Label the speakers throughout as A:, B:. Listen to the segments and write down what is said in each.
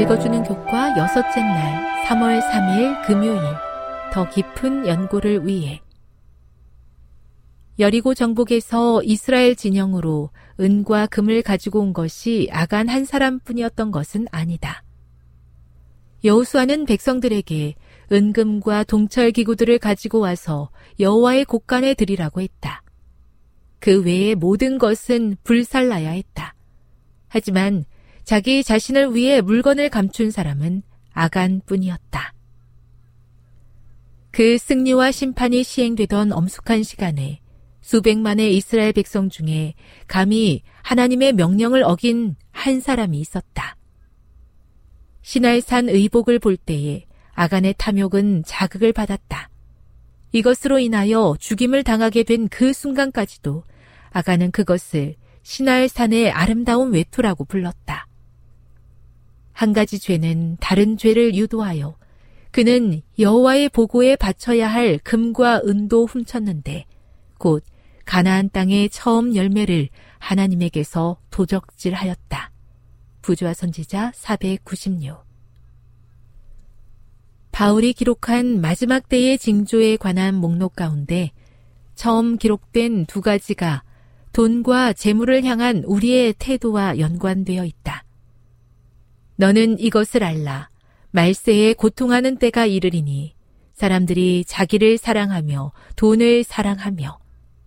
A: 읽어주는 교과 여섯째 날 3월 3일 금요일 더 깊은 연구를 위해 여리고 정복에서 이스라엘 진영으로 은과 금을 가지고 온 것이 아간 한 사람뿐이었던 것은 아니다. 여호수아는 백성들에게 은금과 동철 기구들을 가지고 와서 여호와의 곳간에 드리라고 했다. 그 외의 모든 것은 불살라야 했다. 하지만 자기 자신을 위해 물건을 감춘 사람은 아간 뿐이었다. 그 승리와 심판이 시행되던 엄숙한 시간에 수백만의 이스라엘 백성 중에 감히 하나님의 명령을 어긴 한 사람이 있었다. 신할산 의복을 볼 때에 아간의 탐욕은 자극을 받았다. 이것으로 인하여 죽임을 당하게 된 그 순간까지도 아간은 그것을 신할산의 아름다운 외투라고 불렀다. 한 가지 죄는 다른 죄를 유도하여 그는 여호와의 보고에 바쳐야 할 금과 은도 훔쳤는데 곧 가나안 땅의 처음 열매를 하나님에게서 도적질하였다. 부조와 선지자 496 바울이 기록한 마지막 때의 징조에 관한 목록 가운데 처음 기록된 두 가지가 돈과 재물을 향한 우리의 태도와 연관되어 있다. 너는 이것을 알라. 말세에 고통하는 때가 이르리니 사람들이 자기를 사랑하며 돈을 사랑하며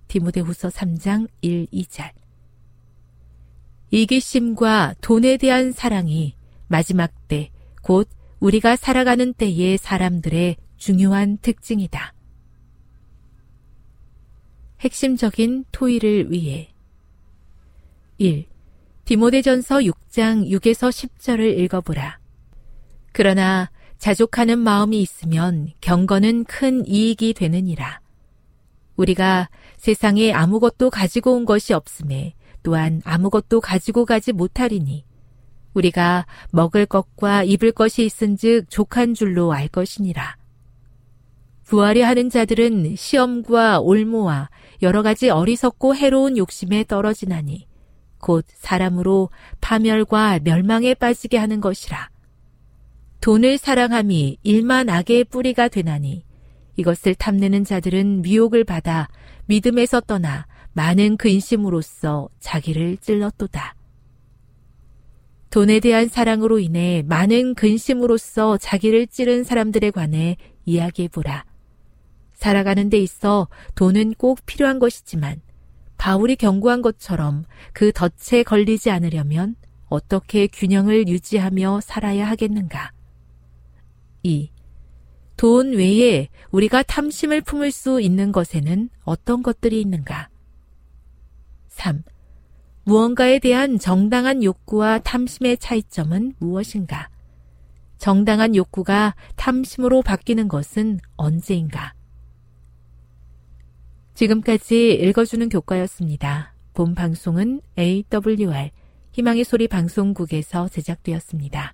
A: 디모데후서 3장 1, 2절 이기심과 돈에 대한 사랑이 마지막 때, 곧 우리가 살아가는 때의 사람들의 중요한 특징이다. 핵심적인 토의를 위해 1. 디모데전서 6장 6에서 10절을 읽어보라. 그러나 자족하는 마음이 있으면 경건은 큰 이익이 되느니라. 우리가 세상에 아무것도 가지고 온 것이 없음에 또한 아무것도 가지고 가지 못하리니 우리가 먹을 것과 입을 것이 있은즉 족한 줄로 알 것이니라. 부하려 하는 자들은 시험과 올모와 여러 가지 어리석고 해로운 욕심에 떨어지나니 곧 사람으로 파멸과 멸망에 빠지게 하는 것이라. 돈을 사랑함이 일만 악의 뿌리가 되나니 이것을 탐내는 자들은 미혹을 받아 믿음에서 떠나 많은 근심으로써 자기를 찔렀도다. 돈에 대한 사랑으로 인해 많은 근심으로써 자기를 찌른 사람들에 관해 이야기해 보라. 살아가는 데 있어 돈은 꼭 필요한 것이지만 바울이 경고한 것처럼 그 덫에 걸리지 않으려면 어떻게 균형을 유지하며 살아야 하겠는가? 2. 돈 외에 우리가 탐심을 품을 수 있는 것에는 어떤 것들이 있는가? 3. 무언가에 대한 정당한 욕구와 탐심의 차이점은 무엇인가? 정당한 욕구가 탐심으로 바뀌는 것은 언제인가? 지금까지 읽어주는 교과였습니다. 본 방송은 AWR 희망의 소리 방송국에서 제작되었습니다.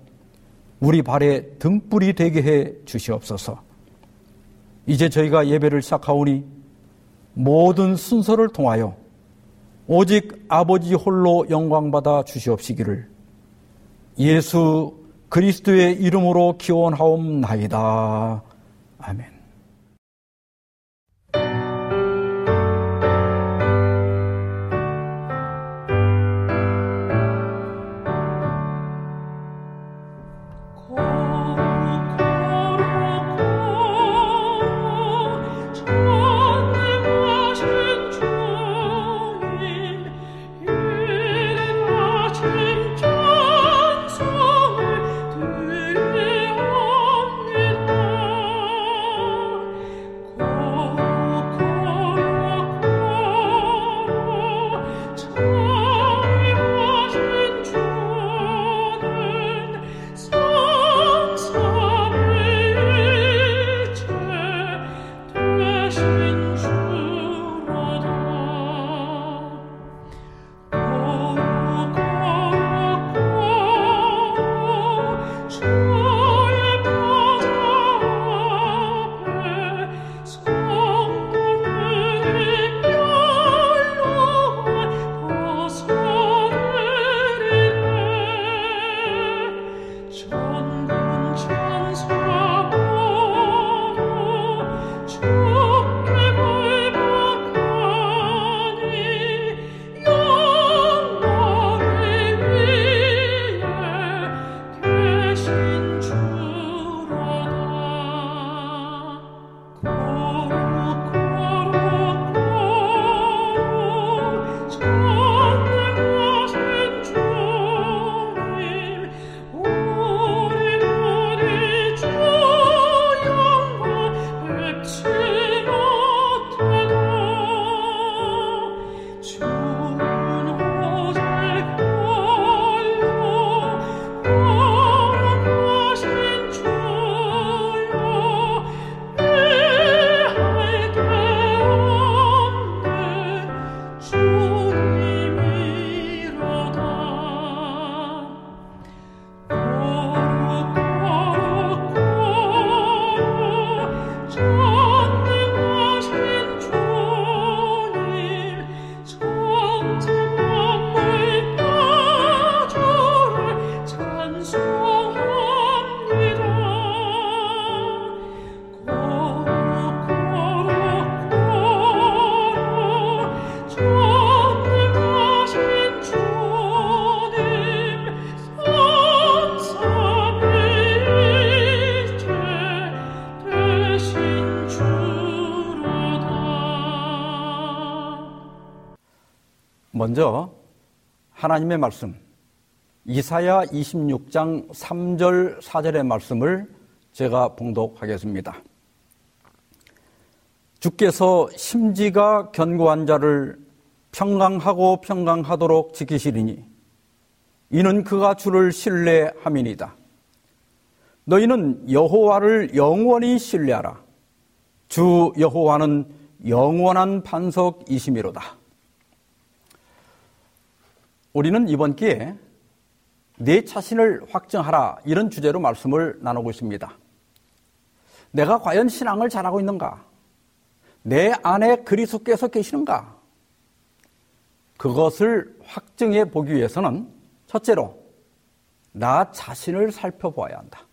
B: 우리 발에 등불이 되게 해 주시옵소서. 이제 저희가 예배를 시작하오니 모든 순서를 통하여 오직 아버지 홀로 영광받아 주시옵시기를 예수 그리스도의 이름으로 기원하옵나이다. 아멘. 먼저 하나님의 말씀 이사야 26장 3절 4절의 말씀을 제가 봉독하겠습니다. 주께서 심지가 견고한 자를 평강하고 평강하도록 지키시리니 이는 그가 주를 신뢰함이니다. 너희는 여호와를 영원히 신뢰하라. 주 여호와는 영원한 반석이심이로다. 우리는 이번 기회에 내 자신을 확정하라 이런 주제로 말씀을 나누고 있습니다. 내가 과연 신앙을 잘하고 있는가? 내 안에 그리스도께서 계시는가? 그것을 확증해 보기 위해서는 첫째로 나 자신을 살펴보아야 한다.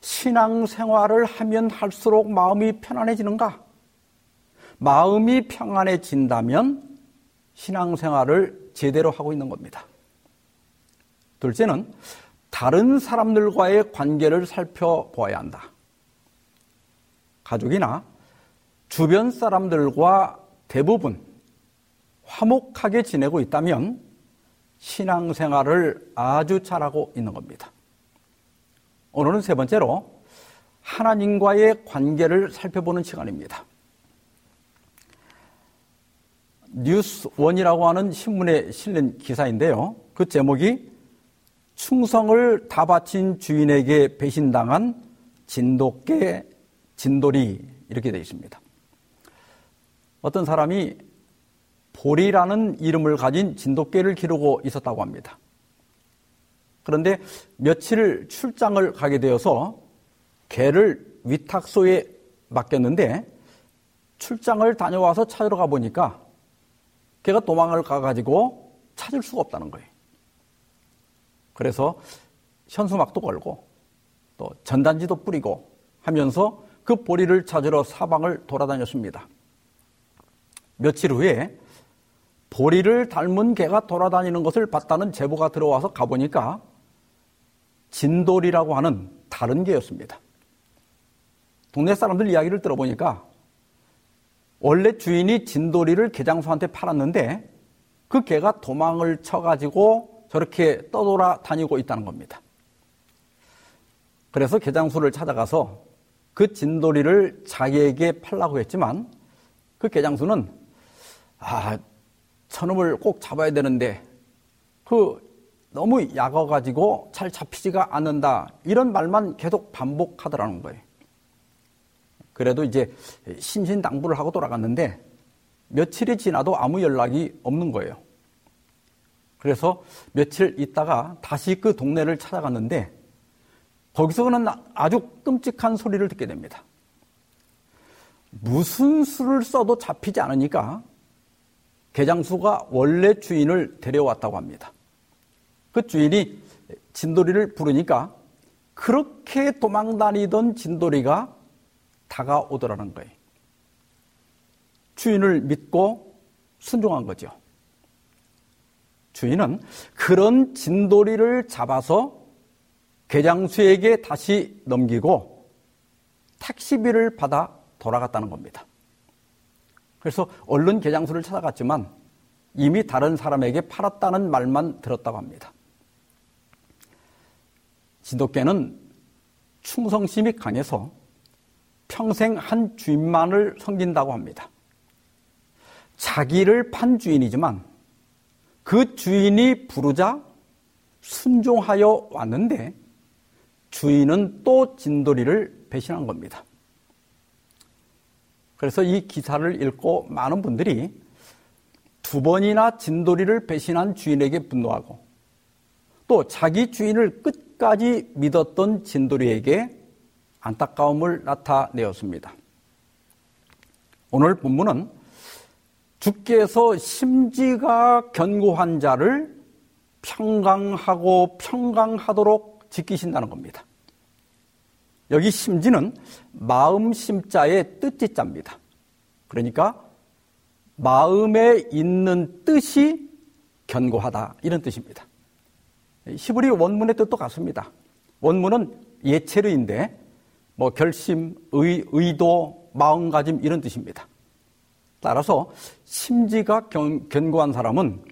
B: 신앙 생활을 하면 할수록 마음이 편안해지는가? 마음이 평안해진다면 신앙 생활을 제대로 하고 있는 겁니다. 둘째는 다른 사람들과의 관계를 살펴보아야 한다. 가족이나 주변 사람들과 대부분 화목하게 지내고 있다면 신앙생활을 아주 잘하고 있는 겁니다. 오늘은 세 번째로 하나님과의 관계를 살펴보는 시간입니다. 뉴스원이라고 하는 신문에 실린 기사인데요. 그 제목이 충성을 다 바친 주인에게 배신당한 진돗개 진돌이 이렇게 되어 있습니다. 어떤 사람이 보리라는 이름을 가진 진돗개를 기르고 있었다고 합니다. 그런데 며칠 출장을 가게 되어서 개를 위탁소에 맡겼는데 출장을 다녀와서 찾으러 가보니까 개가 도망을 가가지고 찾을 수가 없다는 거예요. 그래서 현수막도 걸고 또 전단지도 뿌리고 하면서 그 보리를 찾으러 사방을 돌아다녔습니다. 며칠 후에 보리를 닮은 개가 돌아다니는 것을 봤다는 제보가 들어와서 가보니까 진돌이라고 하는 다른 개였습니다. 동네 사람들 이야기를 들어보니까 원래 주인이 진돌이를 개장수한테 팔았는데 그 개가 도망을 쳐가지고 저렇게 떠돌아 다니고 있다는 겁니다. 그래서 개장수를 찾아가서 그 진돌이를 자기에게 팔라고 했지만 그 개장수는 아 저놈을 꼭 잡아야 되는데 그 너무 약어 가지고 잘 잡히지가 않는다 이런 말만 계속 반복하더라는 거예요. 그래도 이제 신신당부를 하고 돌아갔는데 며칠이 지나도 아무 연락이 없는 거예요. 그래서 며칠 있다가 다시 그 동네를 찾아갔는데 거기서는 아주 끔찍한 소리를 듣게 됩니다. 무슨 수를 써도 잡히지 않으니까 개장수가 원래 주인을 데려왔다고 합니다. 그 주인이 진돌이를 부르니까 그렇게 도망 다니던 진돌이가 다가오더라는 거예요. 주인을 믿고 순종한 거죠. 주인은 그런 진돌이를 잡아서 개장수에게 다시 넘기고 택시비를 받아 돌아갔다는 겁니다. 그래서 얼른 개장수를 찾아갔지만 이미 다른 사람에게 팔았다는 말만 들었다고 합니다. 진돗개는 충성심이 강해서 평생 한 주인만을 섬긴다고 합니다. 자기를 판 주인이지만 그 주인이 부르자 순종하여 왔는데 주인은 또 진돌이를 배신한 겁니다. 그래서 이 기사를 읽고 많은 분들이 두 번이나 진돌이를 배신한 주인에게 분노하고 또 자기 주인을 끝까지 믿었던 진돌이에게 안타까움을 나타내었습니다. 오늘 본문은 주께서 심지가 견고한 자를 평강하고 평강하도록 지키신다는 겁니다. 여기 심지는 마음 심자의 뜻지 자입니다. 그러니까 마음에 있는 뜻이 견고하다 이런 뜻입니다. 히브리 원문의 뜻도 같습니다. 원문은 예체르인데 뭐 결심, 의, 의도, 마음가짐 이런 뜻입니다. 따라서 심지가 견고한 사람은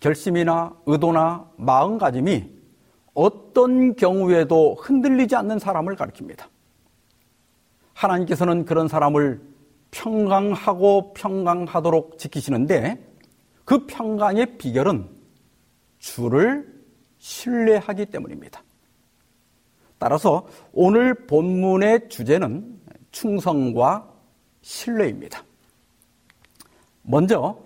B: 결심이나 의도나 마음가짐이 어떤 경우에도 흔들리지 않는 사람을 가리킵니다. 하나님께서는 그런 사람을 평강하고 평강하도록 지키시는데 그 평강의 비결은 주를 신뢰하기 때문입니다. 따라서 오늘 본문의 주제는 충성과 신뢰입니다. 먼저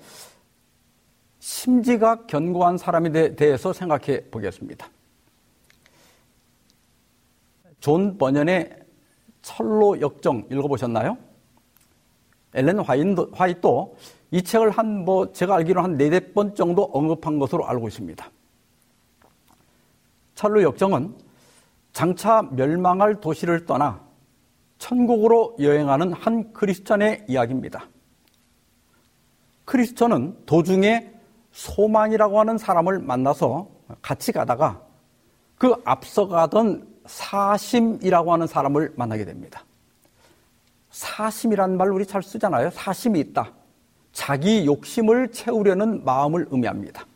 B: 심지가 견고한 사람에 대해서 생각해 보겠습니다. 존 번연의 천로 역정 읽어보셨나요? 엘렌 화잇도 이 책을 한 뭐 제가 알기로 한 네댓 번 정도 언급한 것으로 알고 있습니다. 천로 역정은 장차 멸망할 도시를 떠나 천국으로 여행하는 한 크리스천의 이야기입니다. 크리스천은 도중에 소망이라고 하는 사람을 만나서 같이 가다가 그 앞서가던 사심이라고 하는 사람을 만나게 됩니다. 사심이라는 말 우리 잘 쓰잖아요. 사심이 있다. 자기 욕심을 채우려는 마음을 의미합니다.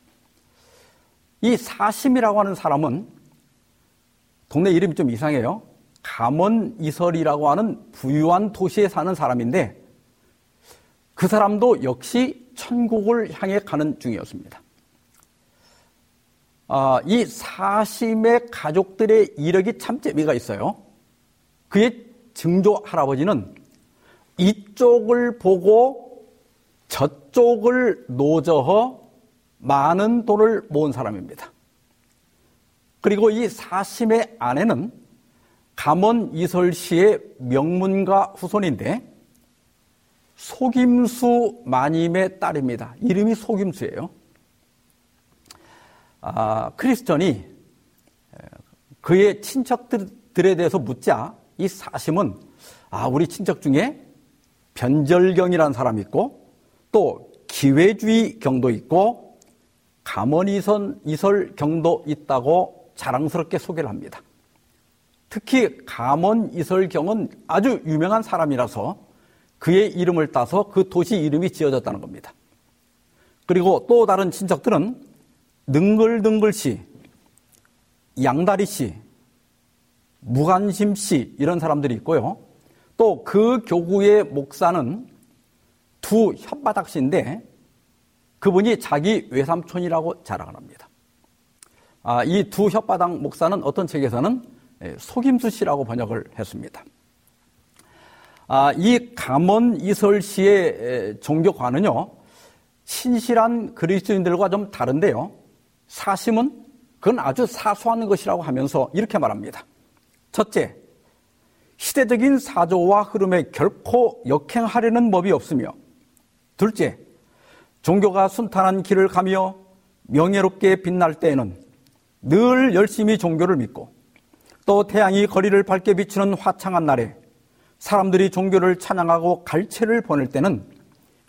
B: 이 사심이라고 하는 사람은 동네 이름이 좀 이상해요. 감원 이설이라고 하는 부유한 도시에 사는 사람인데 그 사람도 역시 천국을 향해 가는 중이었습니다. 아, 이 사심의 가족들의 이력이 참 재미가 있어요. 그의 증조 할아버지는 이쪽을 보고 저쪽을 노저어 많은 돈을 모은 사람입니다. 그리고 이 사심의 아내는 감원 이설 씨의 명문가 후손인데 속임수 마님의 딸입니다. 이름이 속임수예요. 아, 크리스천이 그의 친척들에 대해서 묻자 이 사심은 아, 우리 친척 중에 변절경이라는 사람이 있고 또 기회주의 경도 있고 감언이선 이설 경도 있다고 자랑스럽게 소개를 합니다. 특히 감언 이설경은 아주 유명한 사람이라서 그의 이름을 따서 그 도시 이름이 지어졌다는 겁니다. 그리고 또 다른 친척들은 능글능글 씨, 양다리 씨, 무관심 씨 이런 사람들이 있고요. 또 그 교구의 목사는 두 혓바닥 씨인데 그분이 자기 외삼촌이라고 자랑을 합니다. 아, 이 두 혓바닥 목사는 어떤 책에서는 속임수 씨라고 번역을 했습니다. 아, 이 감원 이설 씨의 종교관은요, 신실한 그리스도인들과 좀 다른데요. 사심은 그건 아주 사소한 것이라고 하면서 이렇게 말합니다. 첫째, 시대적인 사조와 흐름에 결코 역행하려는 법이 없으며, 둘째, 종교가 순탄한 길을 가며 명예롭게 빛날 때에는 늘 열심히 종교를 믿고 또 태양이 거리를 밝게 비추는 화창한 날에 사람들이 종교를 찬양하고 갈채를 보낼 때는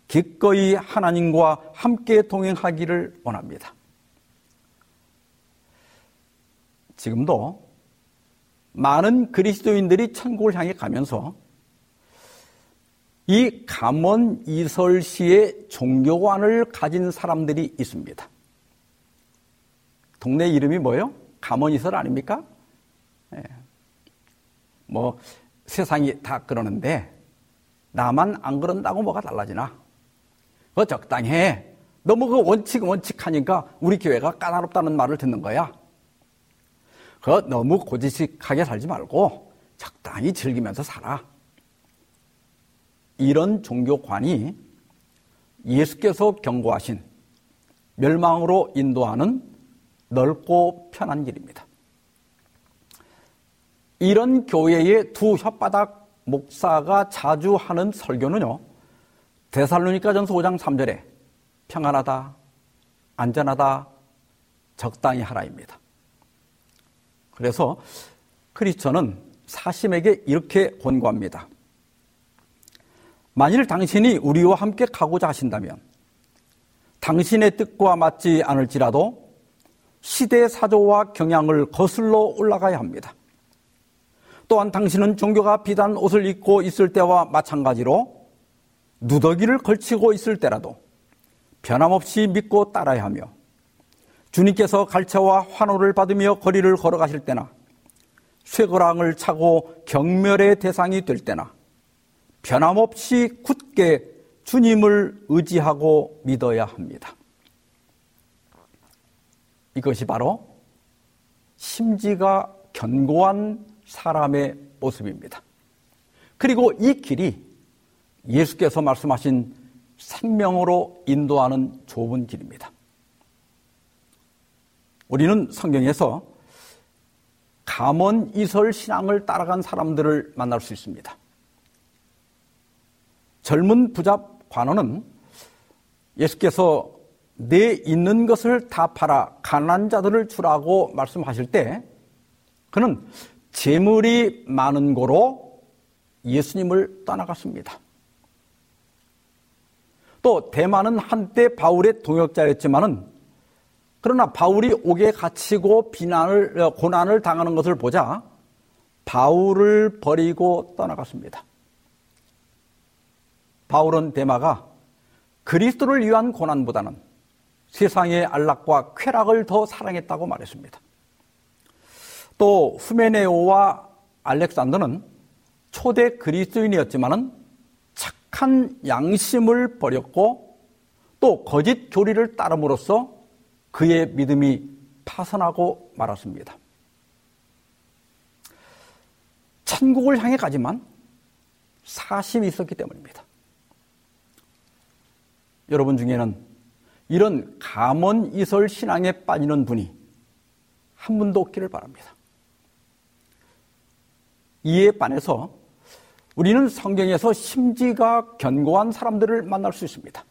B: 기꺼이 하나님과 함께 동행하기를 원합니다. 지금도 많은 그리스도인들이 천국을 향해 가면서 이 감원 이설시의 종교관을 가진 사람들이 있습니다. 동네 이름이 뭐예요? 감원 이설 아닙니까? 네. 뭐 세상이 다 그러는데 나만 안 그런다고 뭐가 달라지나? 그거 적당히 해. 너무 그 원칙 원칙 하니까 우리 교회가 까다롭다는 말을 듣는 거야. 그거 너무 고지식하게 살지 말고 적당히 즐기면서 살아. 이런 종교관이 예수께서 경고하신 멸망으로 인도하는 넓고 편한 길입니다. 이런 교회의 두 혓바닥 목사가 자주 하는 설교는요. 데살로니가 전서 5장 3절에 평안하다, 안전하다, 적당히 하라입니다. 그래서 크리스천은 사심에게 이렇게 권고합니다. 만일 당신이 우리와 함께 가고자 하신다면 당신의 뜻과 맞지 않을지라도 시대 사조와 경향을 거슬러 올라가야 합니다. 또한 당신은 종교가 비단 옷을 입고 있을 때와 마찬가지로 누더기를 걸치고 있을 때라도 변함없이 믿고 따라야 하며 주님께서 갈채와 환호를 받으며 거리를 걸어가실 때나 쇠고랑을 차고 경멸의 대상이 될 때나 변함없이 굳게 주님을 의지하고 믿어야 합니다. 이것이 바로 심지가 견고한 사람의 모습입니다. 그리고 이 길이 예수께서 말씀하신 생명으로 인도하는 좁은 길입니다. 우리는 성경에서 감원 이설 신앙을 따라간 사람들을 만날 수 있습니다. 젊은 부자 관원은 예수께서 내 있는 것을 다 팔아 가난한 자들을 주라고 말씀하실 때 그는 재물이 많은 고로 예수님을 떠나갔습니다. 또 대만은 한때 바울의 동역자였지만은 그러나 바울이 옥에 갇히고 비난을 어, 고난을 당하는 것을 보자 바울을 버리고 떠나갔습니다. 바울은 대마가 그리스도를 위한 고난보다는 세상의 안락과 쾌락을 더 사랑했다고 말했습니다. 또 후메네오와 알렉산더는 초대 그리스도인이었지만은 착한 양심을 버렸고 또 거짓 교리를 따름으로써 그의 믿음이 파선하고 말았습니다. 천국을 향해 가지만 사심이 있었기 때문입니다. 여러분 중에는 이런 감언 이설 신앙에 빠지는 분이 한 분도 없기를 바랍니다. 이에 반해서 우리는 성경에서 심지가 견고한 사람들을 만날 수 있습니다.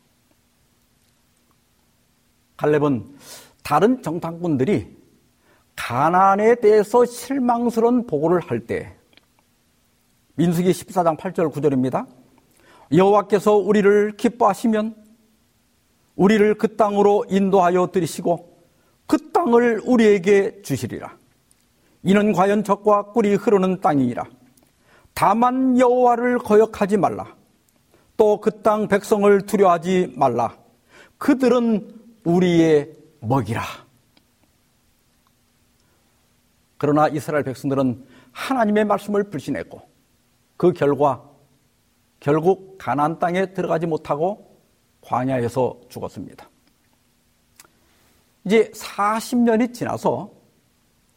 B: 갈렙은 다른 정탐꾼들이 가난에 대해서 실망스러운 보고를 할 때 민수기 14장 8절 9절입니다. 여호와께서 우리를 기뻐하시면 우리를 그 땅으로 인도하여 들이시고 그 땅을 우리에게 주시리라. 이는 과연 적과 꿀이 흐르는 땅이니라. 다만 여호와를 거역하지 말라. 또 그 땅 백성을 두려워하지 말라. 그들은 우리의 먹이라. 그러나 이스라엘 백성들은 하나님의 말씀을 불신했고 그 결과 결국 가나안 땅에 들어가지 못하고 광야에서 죽었습니다. 이제 40년이 지나서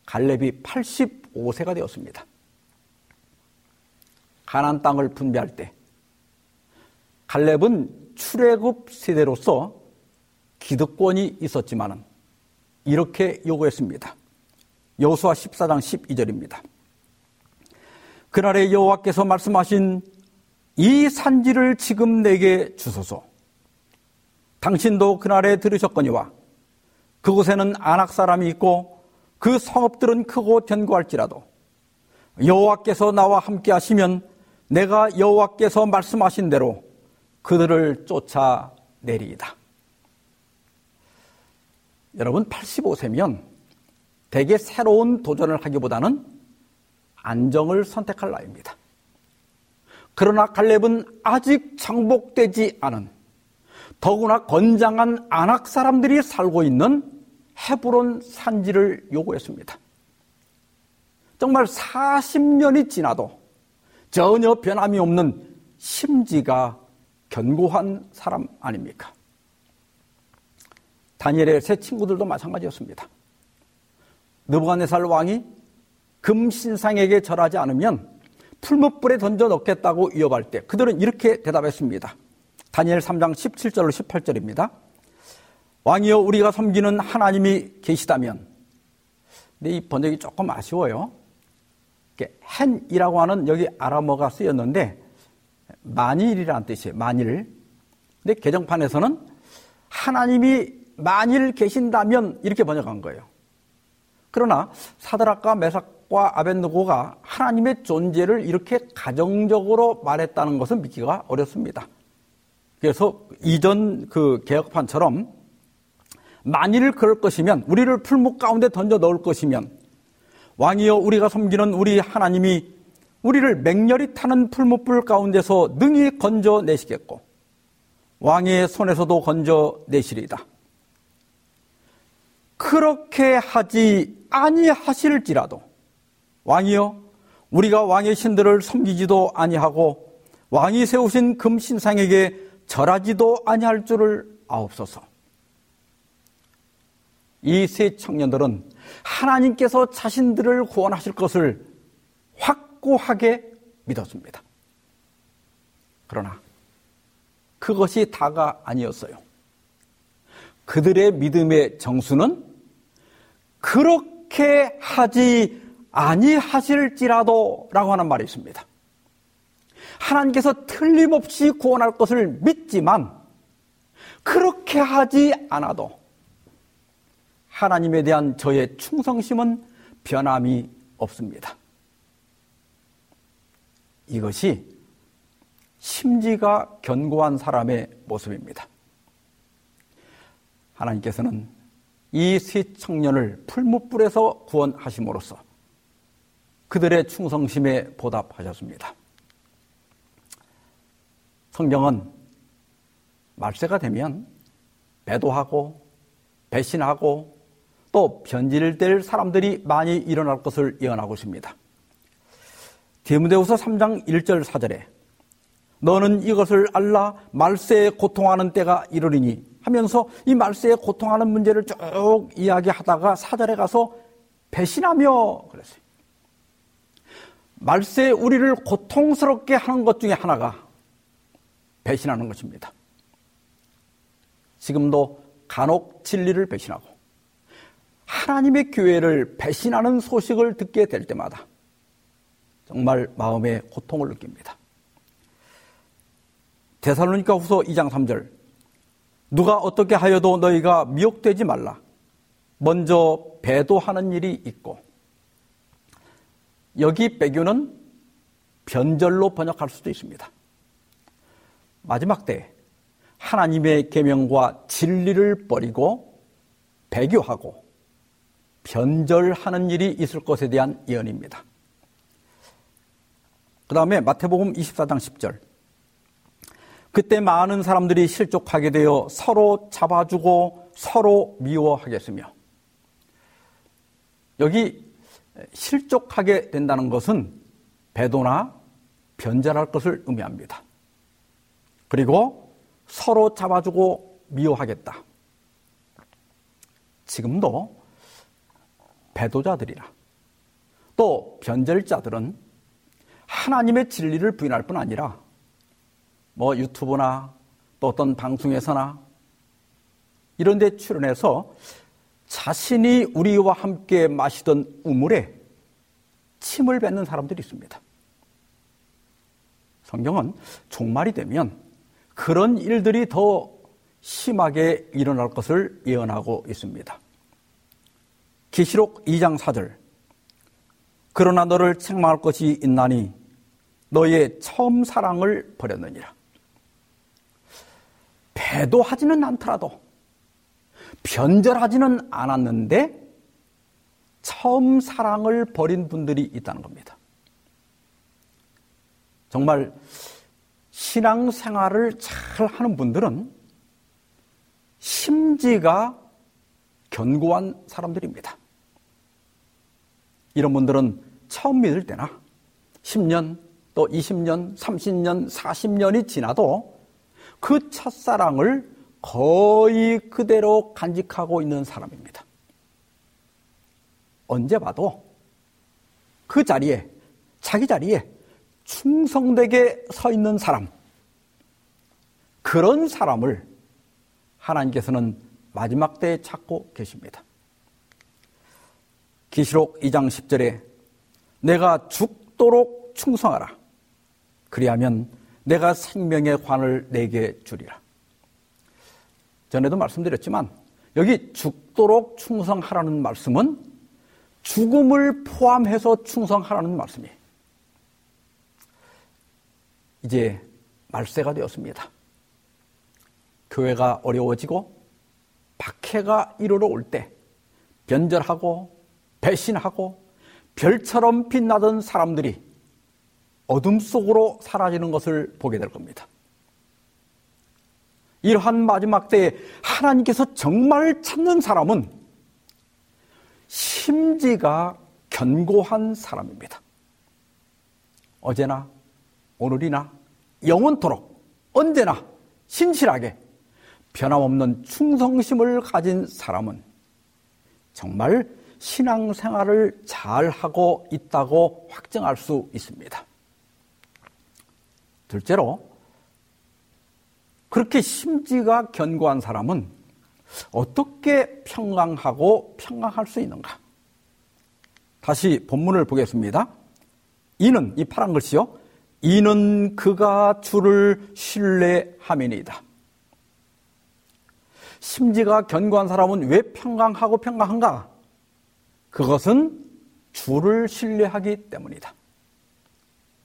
B: 갈렙이 85세가 되었습니다. 가나안 땅을 분배할 때 갈렙은 출애굽 세대로서 기득권이 있었지만은 이렇게 요구했습니다. 여호수아 14장 12절입니다. 그날에 여호와께서 말씀하신 이 산지를 지금 내게 주소서. 당신도 그날에 들으셨거니와 그곳에는 안악 사람이 있고 그 성읍들은 크고 견고할지라도 여호와께서 나와 함께 하시면 내가 여호와께서 말씀하신 대로 그들을 쫓아내리이다. 여러분 85세면 대개 새로운 도전을 하기보다는 안정을 선택할 나이입니다. 그러나 갈렙은 아직 정복되지 않은 더구나 건장한 안악 사람들이 살고 있는 헤브론 산지를 요구했습니다. 정말 40년이 지나도 전혀 변함이 없는 심지가 견고한 사람 아닙니까? 다니엘의 새 친구들도 마찬가지였습니다. 느부갓네살 왕이 금신상에게 절하지 않으면 풀무불에 던져 넣겠다고 위협할 때 그들은 이렇게 대답했습니다. 다니엘 3장 17절로 18절입니다. 왕이여 우리가 섬기는 하나님이 계시다면 근데 이 번역이 조금 아쉬워요. 헨이라고 하는 여기 아람어가 쓰였는데 만일이라는 뜻이에요. 만일. 근데 개정판에서는 하나님이 만일 계신다면 이렇게 번역한 거예요. 그러나 사드락과 메삭과 아벤누고가 하나님의 존재를 이렇게 가정적으로 말했다는 것은 믿기가 어렵습니다. 그래서 이전 그 개혁판처럼 만일 그럴 것이면 우리를 풀목 가운데 던져 넣을 것이면 왕이여 우리가 섬기는 우리 하나님이 우리를 맹렬히 타는 풀목불 가운데서 능히 건져내시겠고 왕의 손에서도 건져내시리다. 그렇게 하지 아니하실지라도 왕이여 우리가 왕의 신들을 섬기지도 아니하고 왕이 세우신 금신상에게 절하지도 아니할 줄을 아옵소서. 이 세 청년들은 하나님께서 자신들을 구원하실 것을 확고하게 믿었습니다. 그러나 그것이 다가 아니었어요. 그들의 믿음의 정수는 그렇게 하지 아니하실지라도 라고 하는 말이 있습니다. 하나님께서 틀림없이 구원할 것을 믿지만 그렇게 하지 않아도 하나님에 대한 저의 충성심은 변함이 없습니다. 이것이 심지가 견고한 사람의 모습입니다. 하나님께서는 이 세 청년을 풀무불에서 구원하심으로써 그들의 충성심에 보답하셨습니다. 성경은 말세가 되면 배도하고 배신하고 또 변질될 사람들이 많이 일어날 것을 예언하고 있습니다. 디모데후서 3장 1절 4절에 너는 이것을 알라 말세에 고통하는 때가 이르리니 하면서 이 말세에 고통하는 문제를 쭉 이야기하다가 사절에 가서 배신하며 그랬어요. 말세에 우리를 고통스럽게 하는 것 중에 하나가 배신하는 것입니다. 지금도 간혹 진리를 배신하고 하나님의 교회를 배신하는 소식을 듣게 될 때마다 정말 마음에 고통을 느낍니다. 데살로니가 후서 2장 3절 누가 어떻게 하여도 너희가 미혹되지 말라. 먼저 배도하는 일이 있고 여기 배교는 변절로 번역할 수도 있습니다. 마지막 때 하나님의 계명과 진리를 버리고 배교하고 변절하는 일이 있을 것에 대한 예언입니다. 그 다음에 마태복음 24장 10절. 그때 많은 사람들이 실족하게 되어 서로 잡아주고 서로 미워하겠으며 여기 실족하게 된다는 것은 배도나 변절할 것을 의미합니다. 그리고 서로 잡아주고 미워하겠다. 지금도 배도자들이나 또 변절자들은 하나님의 진리를 부인할 뿐 아니라 뭐 유튜브나 또 어떤 방송에서나 이런 데 출연해서 자신이 우리와 함께 마시던 우물에 침을 뱉는 사람들이 있습니다. 성경은 종말이 되면 그런 일들이 더 심하게 일어날 것을 예언하고 있습니다. 기시록 2장 4절. 그러나 너를 책망할 것이 있나니 너의 처음 사랑을 버렸느니라. 배도하지는 않더라도 변절하지는 않았는데 처음 사랑을 버린 분들이 있다는 겁니다. 정말 신앙생활을 잘 하는 분들은 심지가 견고한 사람들입니다. 이런 분들은 처음 믿을 때나 10년, 또 20년, 30년, 40년이 지나도 그 첫사랑을 거의 그대로 간직하고 있는 사람입니다. 언제 봐도 그 자리에, 자기 자리에 충성되게 서 있는 사람, 그런 사람을 하나님께서는 마지막 때에 찾고 계십니다. 기시록 2장 10절에 내가 죽도록 충성하라. 그리하면 내가 생명의 관을 내게 주리라. 전에도 말씀드렸지만 여기 죽도록 충성하라는 말씀은 죽음을 포함해서 충성하라는 말씀이에요. 이제 말세가 되었습니다. 교회가 어려워지고 박해가 이르러 올 때 변절하고 배신하고 별처럼 빛나던 사람들이 어둠 속으로 사라지는 것을 보게 될 겁니다. 이러한 마지막 때에 하나님께서 정말 찾는 사람은 심지가 견고한 사람입니다. 어제나 오늘이나 영원토록 언제나 신실하게 변함없는 충성심을 가진 사람은 정말 신앙생활을 잘 하고 있다고 확정할 수 있습니다. 둘째로 그렇게 심지가 견고한 사람은 어떻게 평강하고 평강할 수 있는가? 다시 본문을 보겠습니다. 이는 이 파란 글씨요. 이는 그가 주를 신뢰함이니이다. 심지가 견고한 사람은 왜 평강하고 평강한가? 그것은 주를 신뢰하기 때문이다.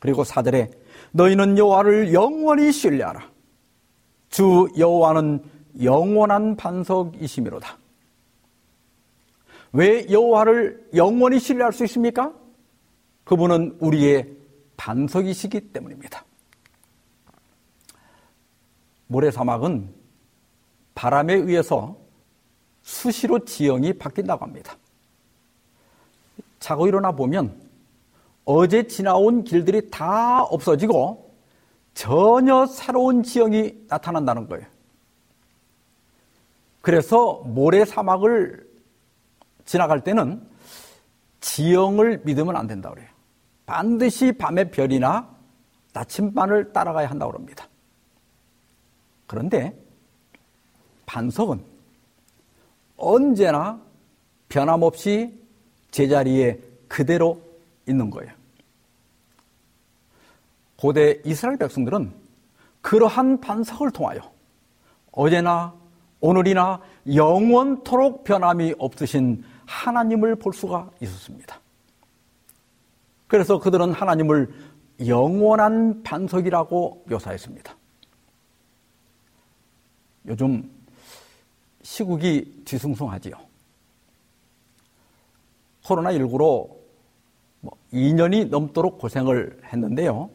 B: 그리고 사절에 너희는 여호와를 영원히 신뢰하라. 주 여호와는 영원한 반석이심이로다. 왜 여호와를 영원히 신뢰할 수 있습니까? 그분은 우리의 반석이시기 때문입니다. 모래사막은 바람에 의해서 수시로 지형이 바뀐다고 합니다. 자고 일어나 보면 어제 지나온 길들이 다 없어지고 전혀 새로운 지형이 나타난다는 거예요. 그래서 모래사막을 지나갈 때는 지형을 믿으면 안 된다고 그래요. 반드시 밤의 별이나 나침반을 따라가야 한다고 합니다. 그런데 반석은 언제나 변함없이 제자리에 그대로 있는 거예요. 고대 이스라엘 백성들은 그러한 반석을 통하여 어제나 오늘이나 영원토록 변함이 없으신 하나님을 볼 수가 있었습니다. 그래서 그들은 하나님을 영원한 반석이라고 묘사했습니다. 요즘 시국이 뒤숭숭하지요. 코로나19로 뭐 2년이 넘도록 고생을 했는데요.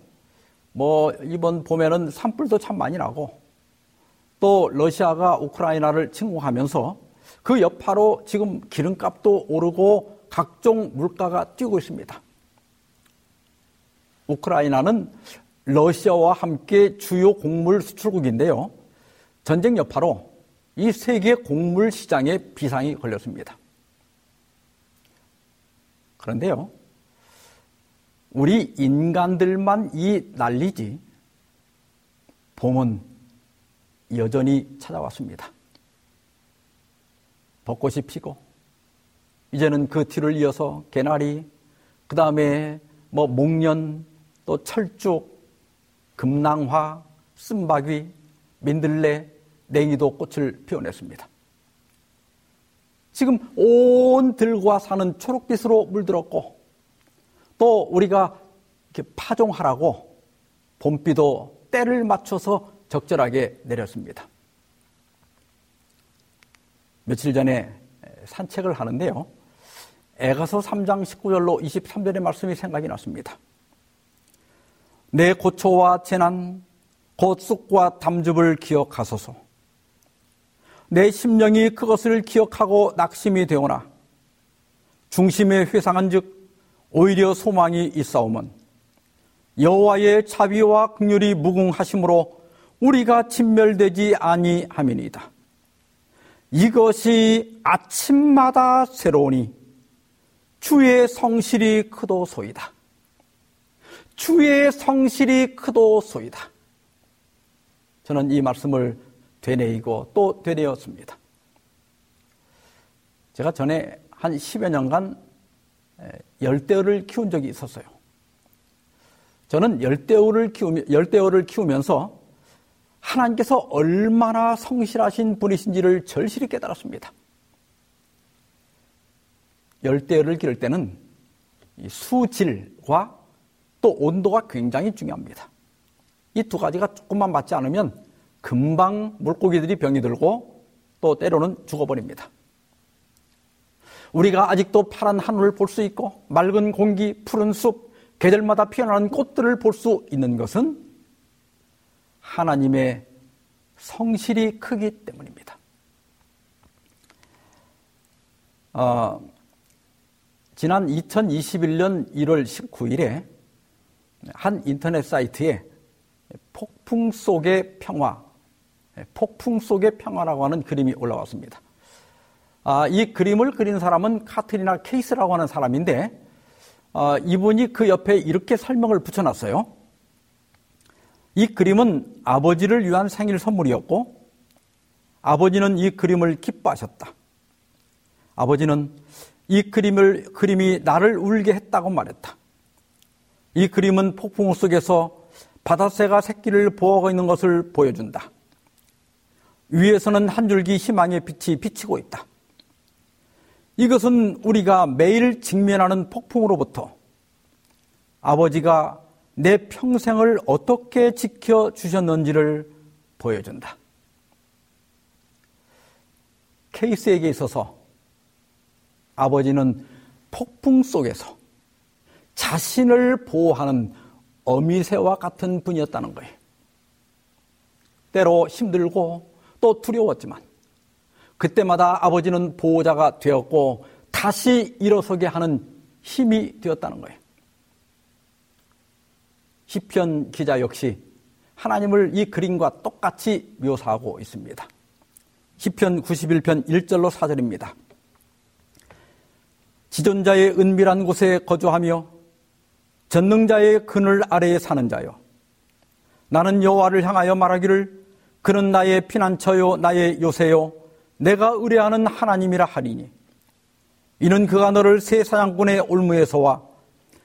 B: 뭐 이번 봄에는 산불도 참 많이 나고 또 러시아가 우크라이나를 침공하면서 그 여파로 지금 기름값도 오르고 각종 물가가 뛰고 있습니다. 우크라이나는 러시아와 함께 주요 곡물 수출국인데요. 전쟁 여파로 이 세계 곡물 시장에 비상이 걸렸습니다. 그런데요, 우리 인간들만 이 난리지, 봄은 여전히 찾아왔습니다. 벚꽃이 피고, 이제는 그 뒤를 이어서 개나리, 그 다음에 뭐 목련, 또 철쭉, 금낭화, 쓴바귀, 민들레, 냉이도 꽃을 피워냈습니다. 지금 온 들과 산은 초록빛으로 물들었고 또 우리가 이렇게 파종하라고 봄비도 때를 맞춰서 적절하게 내렸습니다. 며칠 전에 산책을 하는데요. 애가서 3장 19절로 23절의 말씀이 생각이 났습니다. 내 고초와 재난, 곧 쑥과 담즙을 기억하소서. 내 심령이 그것을 기억하고 낙심이 되오나 중심에 회상한 즉 오히려 소망이 있사오면 여호와의 자비와 긍휼이 무궁하심으로 우리가 진멸되지 아니함이니이다. 이것이 아침마다 새로우니 주의 성실이 크도소이다. 주의 성실이 크도소이다. 저는 이 말씀을 되뇌이고 또 되뇌었습니다. 제가 전에 한 10여 년간 열대어를 키운 적이 있었어요. 저는 열대어를 키우며, 열대어를 키우면서 하나님께서 얼마나 성실하신 분이신지를 절실히 깨달았습니다. 열대어를 기를 때는 수질과 또 온도가 굉장히 중요합니다. 이 두 가지가 조금만 맞지 않으면 금방 물고기들이 병이 들고 또 때로는 죽어버립니다. 우리가 아직도 파란 하늘을 볼 수 있고 맑은 공기, 푸른 숲, 계절마다 피어나는 꽃들을 볼 수 있는 것은 하나님의 성실이 크기 때문입니다. 어, 지난 2021년 1월 19일에 한 인터넷 사이트에 폭풍 속의 평화, 폭풍 속의 평화라고 하는 그림이 올라왔습니다. 아, 이 그림을 그린 사람은 카트리나 케이스라고 하는 사람인데 아, 이분이 그 옆에 이렇게 설명을 붙여놨어요. 이 그림은 아버지를 위한 생일 선물이었고 아버지는 이 그림을 기뻐하셨다. 아버지는 이 그림을 그림이 나를 울게 했다고 말했다. 이 그림은 폭풍 속에서 바다새가 새끼를 보호하고 있는 것을 보여준다. 위에서는 한 줄기 희망의 빛이 비치고 있다. 이것은 우리가 매일 직면하는 폭풍으로부터 아버지가 내 평생을 어떻게 지켜주셨는지를 보여준다. 케이스에게 있어서 아버지는 폭풍 속에서 자신을 보호하는 어미새와 같은 분이었다는 거예요. 때로 힘들고 또 두려웠지만 그때마다 아버지는 보호자가 되었고 다시 일어서게 하는 힘이 되었다는 거예요. 시편 기자 역시 하나님을 이 그림과 똑같이 묘사하고 있습니다. 시편 91편 1절로 4절입니다. 지존자의 은밀한 곳에 거주하며 전능자의 그늘 아래에 사는 자요. 나는 여호와를 향하여 말하기를 그는 나의 피난처요 나의 요새요 내가 의뢰하는 하나님이라 하리니 이는 그가 너를 새 사냥꾼의 올무에서와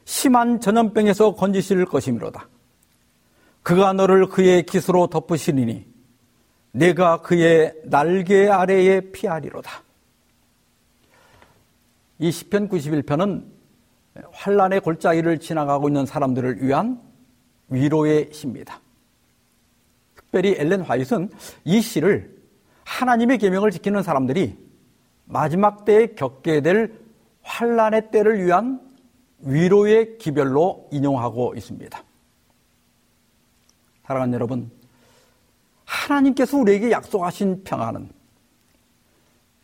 B: 심한 전염병에서 건지실 것이미로다. 그가 너를 그의 기수로 덮으시리니 내가 그의 날개 아래에 피하리로다. 이 시편 91편은 환란의 골짜기를 지나가고 있는 사람들을 위한 위로의 시입니다. 특별히 엘렌 화이트는 이 시를 하나님의 계명을 지키는 사람들이 마지막 때에 겪게 될 환란의 때를 위한 위로의 기별로 인용하고 있습니다. 사랑하는 여러분, 하나님께서 우리에게 약속하신 평안은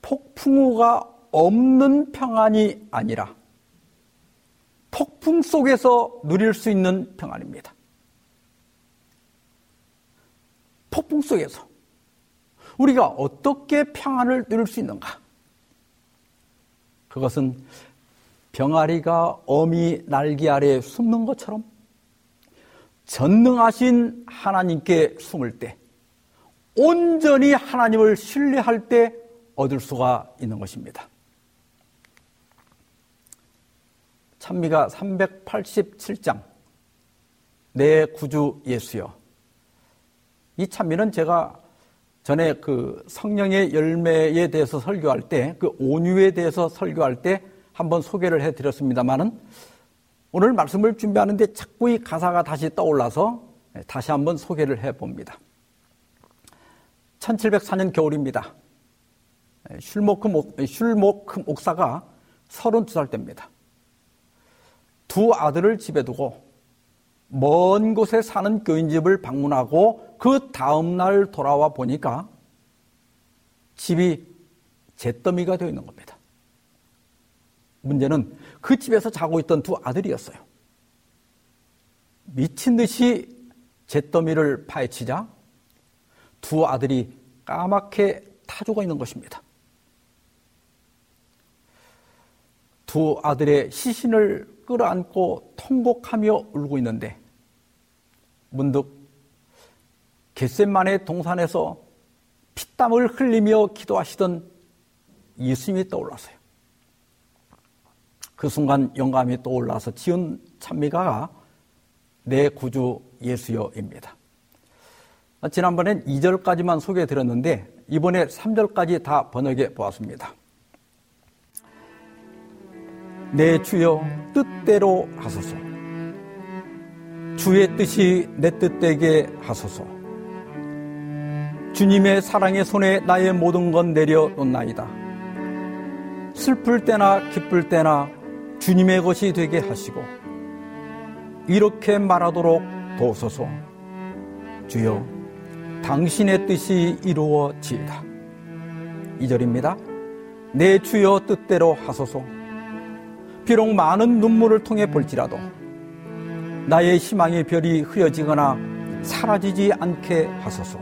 B: 폭풍우가 없는 평안이 아니라 폭풍 속에서 누릴 수 있는 평안입니다. 폭풍 속에서 우리가 어떻게 평안을 누릴 수 있는가? 그것은 병아리가 어미 날개 아래 숨는 것처럼 전능하신 하나님께 숨을 때 온전히 하나님을 신뢰할 때 얻을 수가 있는 것입니다. 찬미가 387장 내 구주 예수여 이 찬미는 제가 전에 그 성령의 열매에 대해서 설교할 때 그 온유에 대해서 설교할 때 한번 소개를 해 드렸습니다만은 오늘 말씀을 준비하는데 자꾸 이 가사가 다시 떠올라서 다시 한번 소개를 해 봅니다. 1704년 겨울입니다. 슐모크 목사가 32살 때입니다. 두 아들을 집에 두고 먼 곳에 사는 교인 집을 방문하고 그 다음날 돌아와 보니까 집이 잿더미가 되어 있는 겁니다. 문제는 그 집에서 자고 있던 두 아들이었어요. 미친 듯이 잿더미를 파헤치자 두 아들이 까맣게 타 죽어 있는 것입니다. 두 아들의 시신을 끌어안고 통곡하며 울고 있는데 문득 겟셋만의 동산에서 피땀을 흘리며 기도하시던 예수님이 떠올랐어요. 그 순간 영감이 떠올라서 지은 찬미가가 내 구주 예수여입니다. 지난번엔 2절까지만 소개해 드렸는데 이번에 3절까지 다 번역해 보았습니다. 내 주여 뜻대로 하소서. 주의 뜻이 내 뜻되게 하소서. 주님의 사랑의 손에 나의 모든 건 내려놓나이다. 슬플 때나 기쁠 때나 주님의 것이 되게 하시고 이렇게 말하도록 도소서. 주여 당신의 뜻이 이루어지이다. 2절입니다. 내 주여 뜻대로 하소서. 비록 많은 눈물을 통해 볼지라도 나의 희망의 별이 흐려지거나 사라지지 않게 하소서.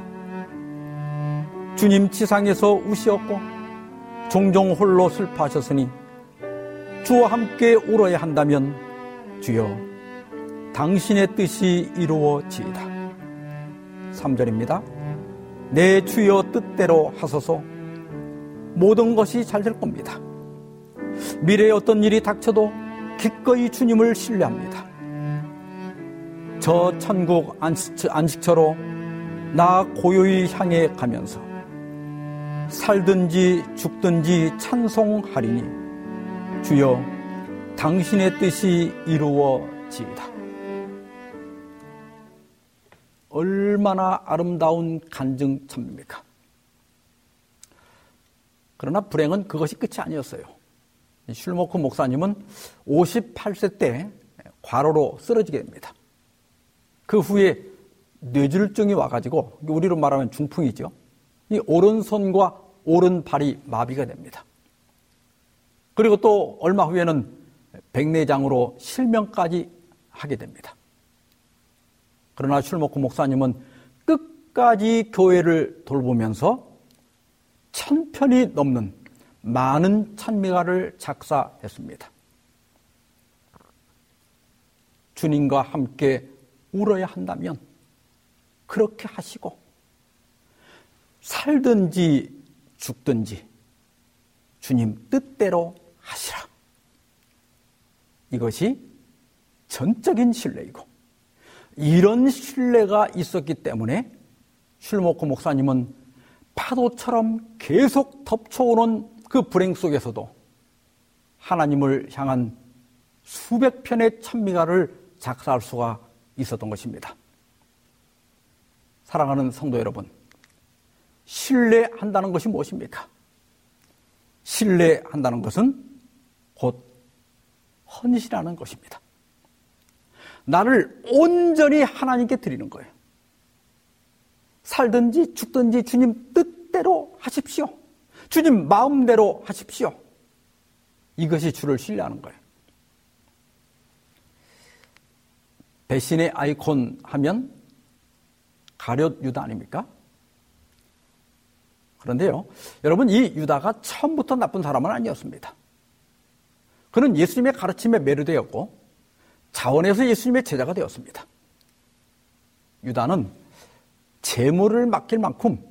B: 주님 지상에서 우시었고 종종 홀로 슬퍼하셨으니 주와 함께 울어야 한다면 주여 당신의 뜻이 이루어지이다. 3절입니다. 내 주여 뜻대로 하소서 모든 것이 잘 될 겁니다. 미래에 어떤 일이 닥쳐도 기꺼이 주님을 신뢰합니다. 저 천국 안식처로 나 고요히 향해 가면서 살든지 죽든지 찬송하리니 주여 당신의 뜻이 이루어지이다. 얼마나 아름다운 간증참입니까? 그러나 불행은 그것이 끝이 아니었어요. 슐모크 목사님은 58세 때 과로로 쓰러지게 됩니다. 그 후에 뇌졸중이 와가지고 우리로 말하면 중풍이죠. 이 오른손과 오른발이 마비가 됩니다. 그리고 또 얼마 후에는 백내장으로 실명까지 하게 됩니다. 그러나 슐모크 목사님은 끝까지 교회를 돌보면서 천 편이 넘는 많은 찬미가를 작사했습니다. 주님과 함께 울어야 한다면 그렇게 하시고 살든지 죽든지 주님 뜻대로 하시라. 이것이 전적인 신뢰이고 이런 신뢰가 있었기 때문에 슐모코 목사님은 파도처럼 계속 덮쳐오는 그 불행 속에서도 하나님을 향한 수백 편의 찬미가를 작사할 수가 있었던 것입니다. 사랑하는 성도 여러분, 신뢰한다는 것이 무엇입니까? 신뢰한다는 것은 곧 헌신하는 것입니다. 나를 온전히 하나님께 드리는 거예요. 살든지 죽든지 주님 뜻대로 하십시오. 주님 마음대로 하십시오. 이것이 주를 신뢰하는 거예요. 배신의 아이콘 하면 가룟 유다 아닙니까? 그런데요, 여러분, 이 유다가 처음부터 나쁜 사람은 아니었습니다. 그는 예수님의 가르침에 매료되었고, 자원에서 예수님의 제자가 되었습니다. 유다는 재물을 맡길 만큼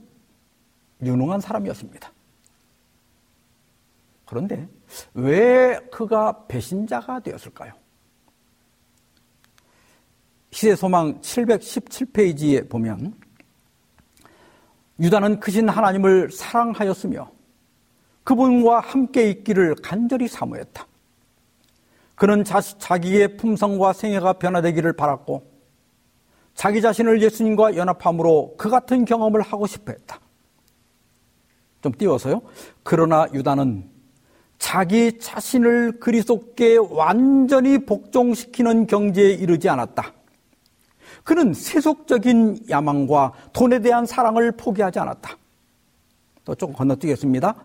B: 유능한 사람이었습니다. 그런데 왜 그가 배신자가 되었을까요? 시대 소망 717페이지에 보면 유다는 크신 하나님을 사랑하였으며 그분과 함께 있기를 간절히 사모했다. 그는 자, 자기의 품성과 생애가 변화되기를 바랐고 자기 자신을 예수님과 연합함으로 그 같은 경험을 하고 싶어 했다. 좀 띄워서요. 그러나 유다는 자기 자신을 그리스도께 완전히 복종시키는 경지에 이르지 않았다. 그는 세속적인 야망과 돈에 대한 사랑을 포기하지 않았다. 또 조금 건너뛰겠습니다.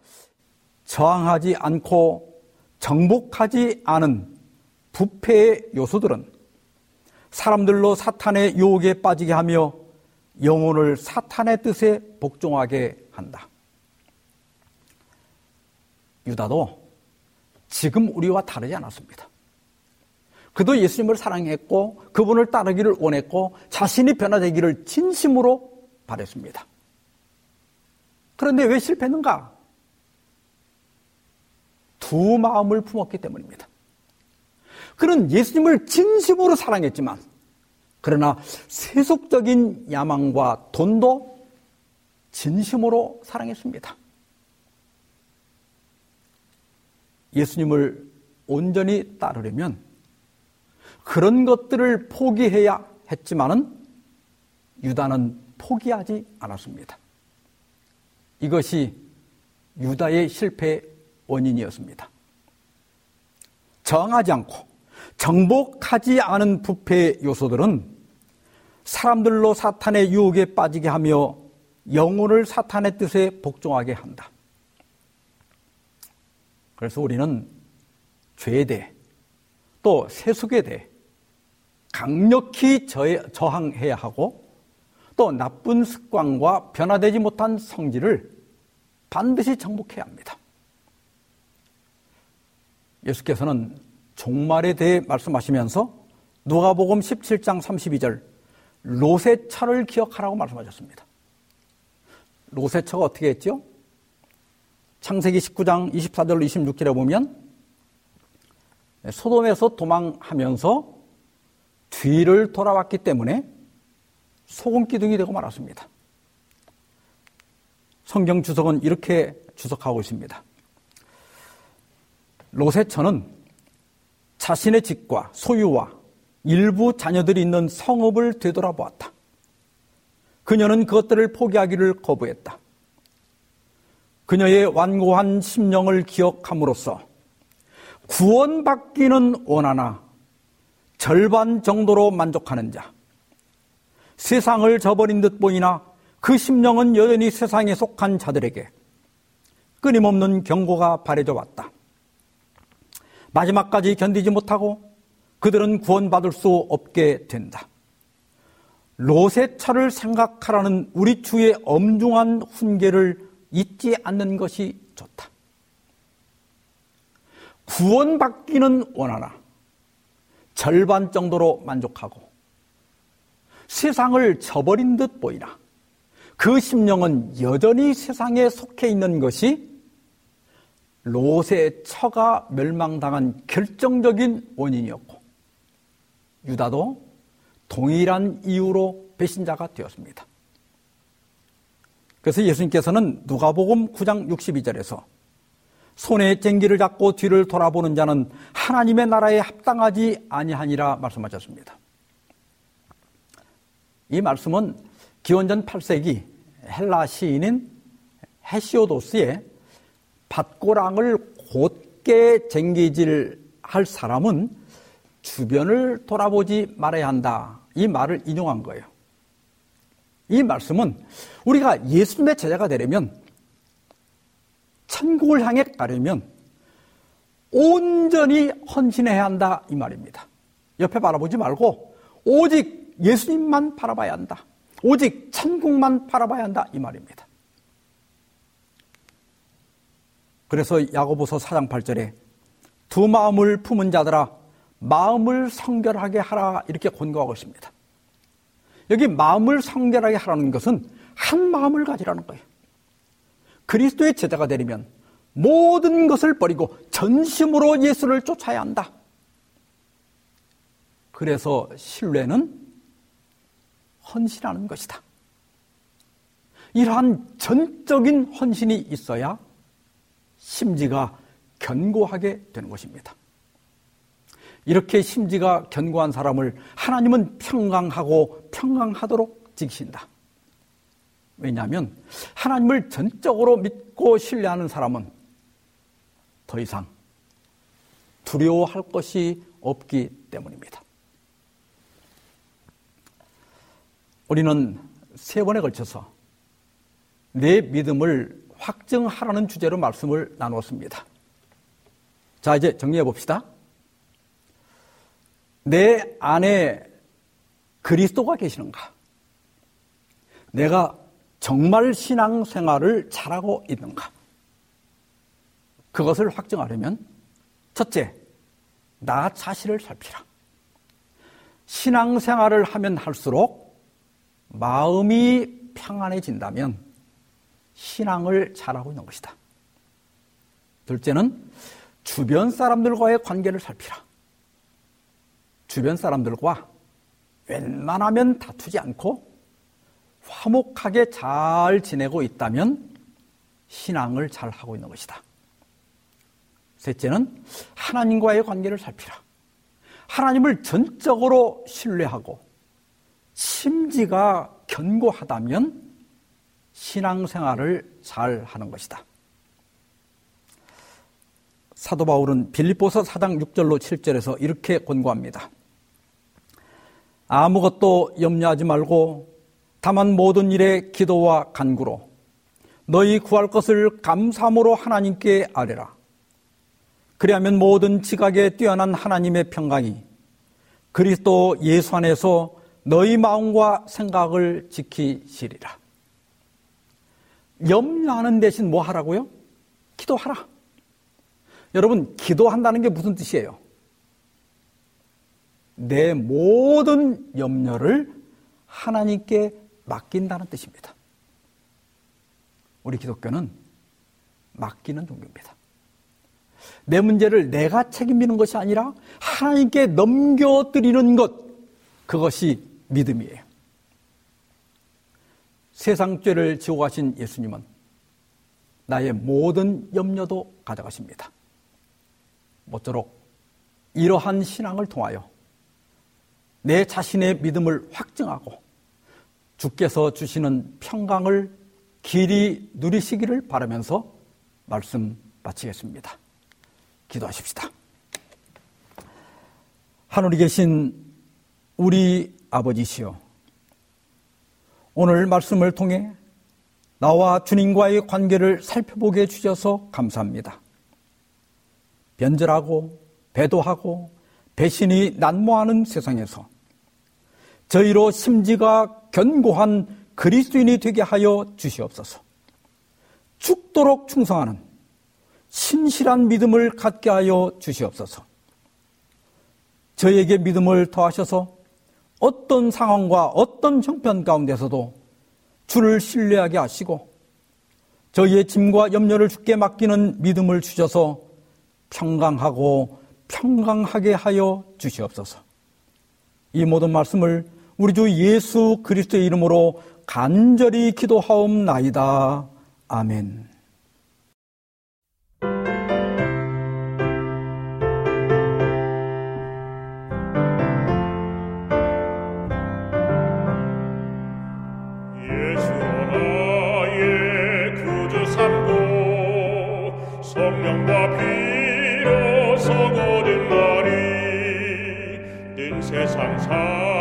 B: 저항하지 않고 정복하지 않은 부패의 요소들은 사람들로 사탄의 유혹에 빠지게 하며 영혼을 사탄의 뜻에 복종하게 한다. 유다도 지금 우리와 다르지 않았습니다. 그도 예수님을 사랑했고 그분을 따르기를 원했고 자신이 변화되기를 진심으로 바랬습니다. 그런데 왜 실패했는가? 두 마음을 품었기 때문입니다. 그는 예수님을 진심으로 사랑했지만 그러나 세속적인 야망과 돈도 진심으로 사랑했습니다. 예수님을 온전히 따르려면 그런 것들을 포기해야 했지만은 유다는 포기하지 않았습니다. 이것이 유다의 실패의 원인이었습니다. 정하지 않고 정복하지 않은 부패 요소들은 사람들로 사탄의 유혹에 빠지게 하며 영혼을 사탄의 뜻에 복종하게 한다. 그래서 우리는 죄에 대해 또 세속에 대해 강력히 저항해야 하고 또 나쁜 습관과 변화되지 못한 성질을 반드시 정복해야 합니다. 예수께서는 종말에 대해 말씀하시면서 누가복음 17장 32절 로세처를 기억하라고 말씀하셨습니다. 로세처가 어떻게 했죠? 창세기 19장 24절로 26절에 보면 소돔에서 도망하면서 뒤를 돌아왔기 때문에 소금 기둥이 되고 말았습니다. 성경 주석은 이렇게 주석하고 있습니다. 로세처는 자신의 집과 소유와 일부 자녀들이 있는 성읍을 되돌아보았다. 그녀는 그것들을 포기하기를 거부했다. 그녀의 완고한 심령을 기억함으로써 구원받기는 원하나 절반 정도로 만족하는 자, 세상을 저버린 듯 보이나 그 심령은 여전히 세상에 속한 자들에게 끊임없는 경고가 바래져 왔다. 마지막까지 견디지 못하고 그들은 구원받을 수 없게 된다. 롯의 차를 생각하라는 우리 주의 엄중한 훈계를 잊지 않는 것이 좋다. 구원받기는 원하나 절반 정도로 만족하고 세상을 저버린 듯 보이나 그 심령은 여전히 세상에 속해 있는 것이 롯의 처가 멸망당한 결정적인 원인이었고 유다도 동일한 이유로 배신자가 되었습니다. 그래서 예수님께서는 누가복음 9장 62절에서 손에 쟁기를 잡고 뒤를 돌아보는 자는 하나님의 나라에 합당하지 아니하니라 말씀하셨습니다. 이 말씀은 기원전 8세기 헬라 시인인 헤시오도스의 밭고랑을 곧게 쟁기질 할 사람은 주변을 돌아보지 말아야 한다. 이 말을 인용한 거예요. 이 말씀은 우리가 예수님의 제자가 되려면 천국을 향해 가려면 온전히 헌신해야 한다 이 말입니다. 옆에 바라보지 말고 오직 예수님만 바라봐야 한다. 오직 천국만 바라봐야 한다. 이 말입니다. 그래서 야고보서 4장 8절에 두 마음을 품은 자들아 마음을 성결하게 하라 이렇게 권고하고 있습니다. 여기 마음을 성결하게 하라는 것은 한 마음을 가지라는 거예요. 그리스도의 제자가 되려면 모든 것을 버리고 전심으로 예수를 쫓아야 한다. 그래서 신뢰는 헌신하는 것이다. 이러한 전적인 헌신이 있어야 심지가 견고하게 되는 것입니다. 이렇게 심지가 견고한 사람을 하나님은 평강하고 평강하도록 지키신다. 왜냐하면 하나님을 전적으로 믿고 신뢰하는 사람은 더 이상 두려워할 것이 없기 때문입니다. 우리는 세 번에 걸쳐서 내 믿음을 확증하라는 주제로 말씀을 나누었습니다. 자, 이제 정리해 봅시다. 내 안에 그리스도가 계시는가? 내가 정말 신앙 생활을 잘하고 있는가? 그것을 확증하려면 첫째, 나 자신을 살피라. 신앙 생활을 하면 할수록 마음이 평안해진다면 신앙을 잘하고 있는 것이다. 둘째는 주변 사람들과의 관계를 살피라. 주변 사람들과 웬만하면 다투지 않고 화목하게 잘 지내고 있다면 신앙을 잘 하고 있는 것이다. 셋째는 하나님과의 관계를 살피라. 하나님을 전적으로 신뢰하고 심지가 견고하다면 신앙생활을 잘 하는 것이다. 사도 바울은 빌립보서 4장 6절로 7절에서 이렇게 권고합니다. 아무것도 염려하지 말고 다만 모든 일에 기도와 간구로 너희 구할 것을 감사함으로 하나님께 아뢰라. 그리하면 모든 지각에 뛰어난 하나님의 평강이 그리스도 예수 안에서 너희 마음과 생각을 지키시리라. 염려하는 대신 뭐 하라고요? 기도하라. 여러분, 기도한다는 게 무슨 뜻이에요? 내 모든 염려를 하나님께 맡긴다는 뜻입니다. 우리 기독교는 맡기는 종교입니다. 내 문제를 내가 책임지는 것이 아니라 하나님께 넘겨드리는 것, 그것이 믿음이에요. 세상 죄를 지고 가신 예수님은 나의 모든 염려도 가져가십니다. 모쪼록 이러한 신앙을 통하여 내 자신의 믿음을 확증하고 주께서 주시는 평강을 길이 누리시기를 바라면서 말씀 마치겠습니다. 기도하십시다. 하늘에 계신 우리 아버지시여, 오늘 말씀을 통해 나와 주님과의 관계를 살펴보게 해주셔서 감사합니다. 변절하고 배도하고 배신이 난무하는 세상에서 저희로 심지가 견고한 그리스도인이 되게 하여 주시옵소서. 죽도록 충성하는 신실한 믿음을 갖게 하여 주시옵소서. 저에게 믿음을 더하셔서 어떤 상황과 어떤 형편 가운데서도 주를 신뢰하게 하시고 저희의 짐과 염려를 주께 맡기는 믿음을 주셔서 평강하고 평강하게 하여 주시옵소서. 이 모든 말씀을 우리 주 예수 그리스도의 이름으로 간절히 기도하옵나이다. 아멘.
C: 세상 사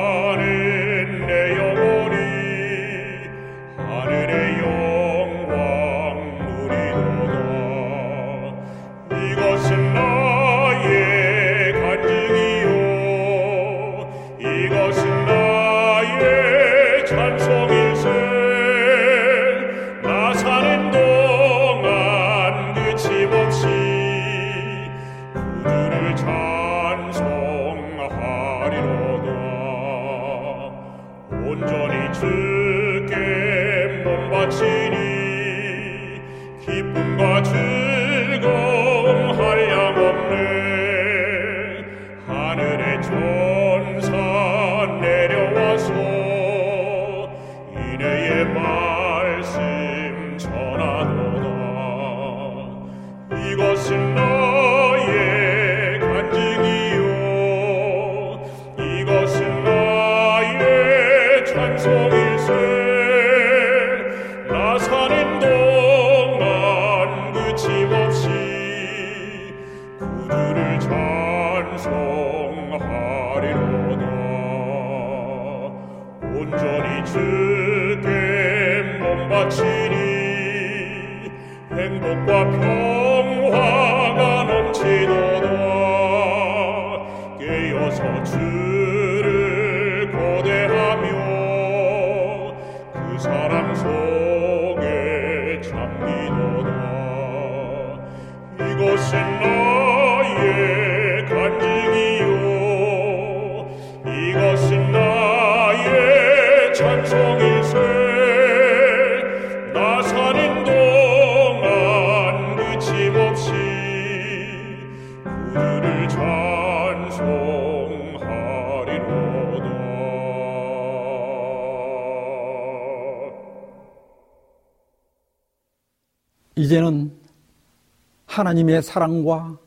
B: 하나님의 사랑과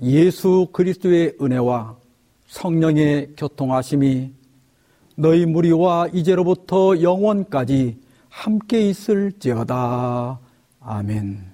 B: 예수 그리스도의 은혜와 성령의 교통하심이 너희 무리와 이제로부터 영원까지 함께 있을지어다. 아멘.